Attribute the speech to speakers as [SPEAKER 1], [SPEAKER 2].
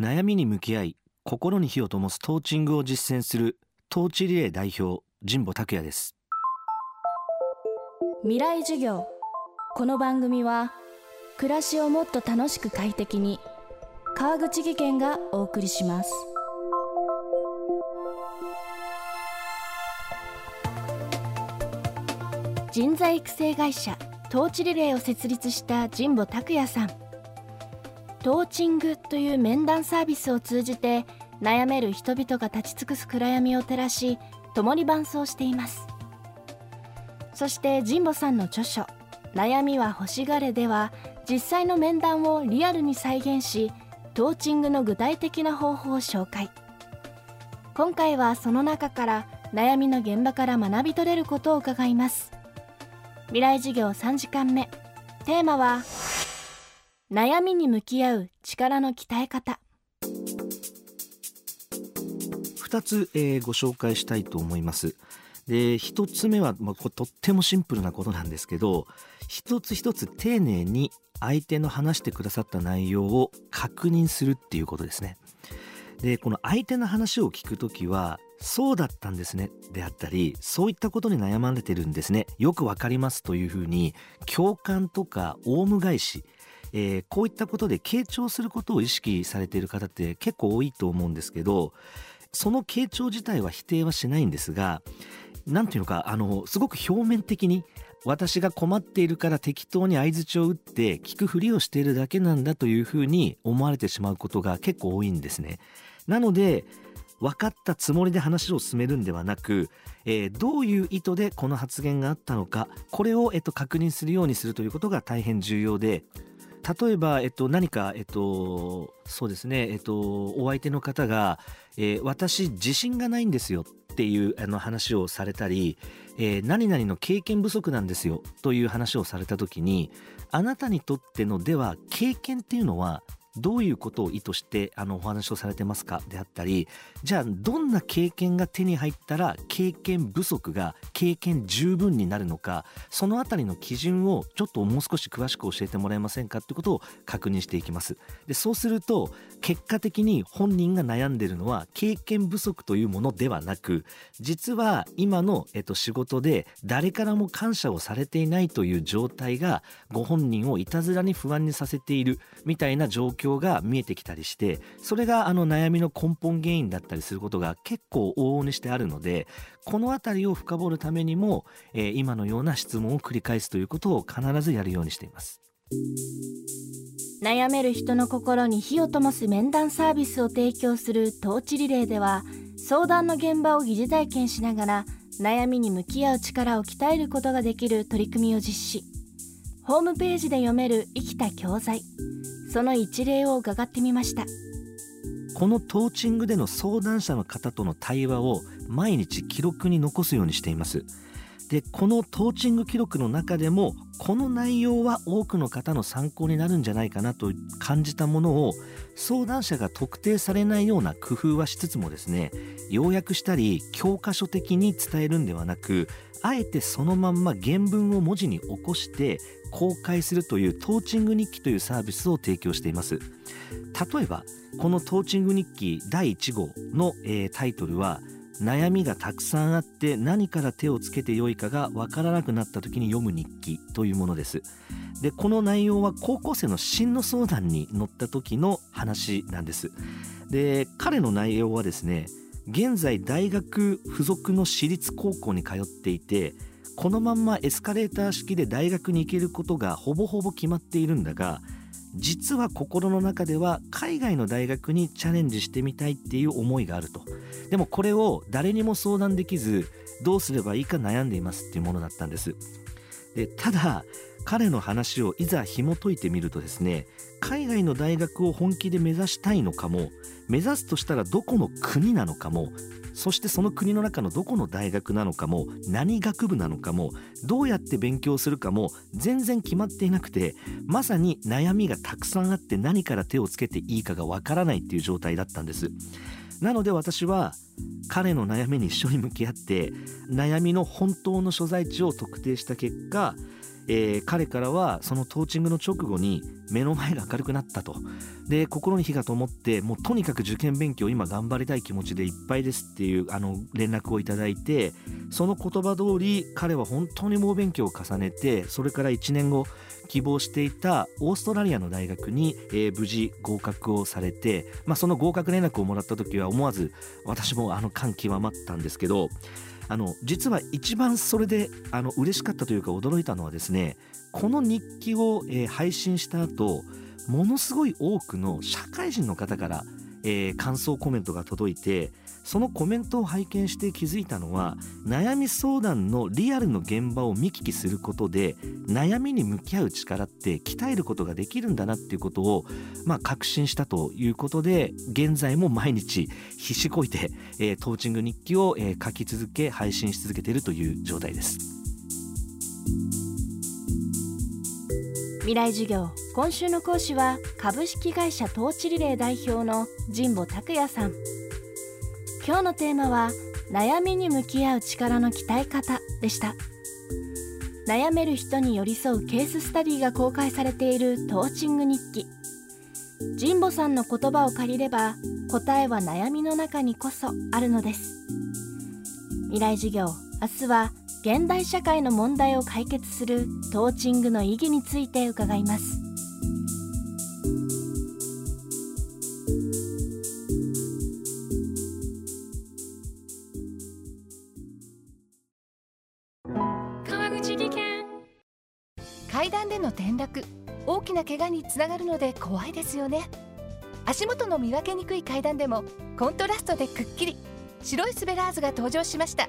[SPEAKER 1] 悩みに向き合い心に火を灯すトーチングを実践するトーチリレー代表神保拓也です。
[SPEAKER 2] 未来授業。この番組は暮らしをもっと楽しく快適に川口義賢がお送りします。人材育成会社トーチリレーを設立した神保拓也さん。トーチングという面談サービスを通じて悩める人々が立ち尽くす暗闇を照らし共に伴走しています。そして神保さんの著書「悩みは欲しがれ」では実際の面談をリアルに再現しトーチングの具体的な方法を紹介。今回はその中から悩みの現場から学び取れることを伺います。未来授業3時間目。テーマは悩みに向き合う力の鍛え方。
[SPEAKER 1] 2つ、えー、ご紹介したいと思います。で1つ目は、まあ、とってもシンプルなことなんですけど一つ一つ丁寧に相手の話してくださった内容を確認するっていうことですね。でこの相手の話を聞くときはそうだったんですねであったりそういったことに悩まれてるんですね。よくわかりますというふうに共感とかオウム返しえー、こういったことで傾聴することを意識されている方って結構多いと思うんですけどその傾聴自体は否定はしないんですが何ていうのかあのすごく表面的に私が困っているから適当に相槌を打って聞くふりをしているだけなんだというふうに思われてしまうことが結構多いんですね。なので分かったつもりで話を進めるんではなく、えー、どういう意図でこの発言があったのかこれを、えっと、確認するようにするということが大変重要で例えば、えっと、何か、えっと、そうですね、えっと、お相手の方が、えー、私自信がないんですよっていうあの話をされたり、えー、何々の経験不足なんですよという話をされた時にあなたにとってのでは経験っていうのはどういうことを意図してあのお話をされてますかであったりじゃあどんな経験が手に入ったら経験不足が経験十分になるのかそのあたりの基準をちょっともう少し詳しく教えてもらえませんかってことを確認していきます。でそうすると結果的に本人が悩んでるのは経験不足というものではなく実は今の、えっと、仕事で誰からも感謝をされていないという状態がご本人をいたずらに不安にさせているみたいな状況況が見えてきたりしてそれがあの悩みの根本原因だったりすることが結構往々にしてあるのでこの辺りを深掘るためにも、えー、今のような質問を繰り返すということを必ずやるようにしています。
[SPEAKER 2] 悩める人の心に火を灯す面談サービスを提供するトーチリレーでは相談の現場を疑似体験しながら悩みに向き合う力を鍛えることができる取り組みを実施ホームページで読める生きた教材その一例を伺ってみました。
[SPEAKER 1] このトーチングでの相談者の方との対話を毎日記録に残すようにしています。でこのトーチング記録の中でもこの内容は多くの方の参考になるんじゃないかなと感じたものを相談者が特定されないような工夫はしつつもですね要約したり教科書的に伝えるんではなくあえてそのまんま原文を文字に起こして公開するというトーチング日記というサービスを提供しています。例えばこのトーチング日記第1号の、えー、タイトルは悩みがたくさんあって何から手をつけてよいかがわからなくなった時に読む日記というものです。でこの内容は高校生の進路相談に乗った時の話なんです。で彼の内容はですね現在大学附属の私立高校に通っていてこのまんまエスカレーター式で大学に行けることがほぼほぼ決まっているんだが実は心の中では海外の大学にチャレンジしてみたいっていう思いがあると。でもこれを誰にも相談できずどうすればいいか悩んでいますっていうものだったんです。でただ彼の話をいざ紐解いてみるとですね海外の大学を本気で目指したいのかも目指すとしたらどこの国なのかもそしてその国の中のどこの大学なのかも何学部なのかもどうやって勉強するかも全然決まっていなくてまさに悩みがたくさんあって何から手をつけていいかがわからないっていう状態だったんです。なので私は彼の悩みに一緒に向き合って悩みの本当の所在地を特定した結果えー彼からはそのトーチングの直後に目の前が明るくなったと。で心に火が灯ってもうとにかく受験勉強今頑張りたい気持ちでいっぱいですっていうあの連絡をいただいてその言葉通り彼は本当に猛勉強を重ねてそれから1年後希望していたオーストラリアの大学に、えー無事合格をされて、まあ、その合格連絡をもらった時は思わず私もあの感極まったんですけどあの実は一番それであの嬉しかったというか驚いたのはですねこの日記を、えー配信した後ものすごい多くの社会人の方から、えー感想コメントが届いてそのコメントを拝見して気づいたのは悩み相談のリアルの現場を見聞きすることで悩みに向き合う力って鍛えることができるんだなっていうことを、まあ、確信したということで現在も毎日必死こいて、えートーチング日記を、えー書き続け配信し続けているという状態です。
[SPEAKER 2] 未来授業今週の講師は株式会社トーチリレー代表の神保拓也さん。今日のテーマは悩みに向き合う力の鍛え方でした。悩める人に寄り添うケーススタディが公開されているトーチング日記。神保さんの言葉を借りれば答えは悩みの中にこそあるのです。未来授業明日は現代社会の問題を解決するトーチングの意義について伺います。
[SPEAKER 3] 川口技研。階段での転落。大きな怪我につながるので怖いですよね。足元の見分けにくい階段でもコントラストでくっきり。白いスベラーズが登場しました。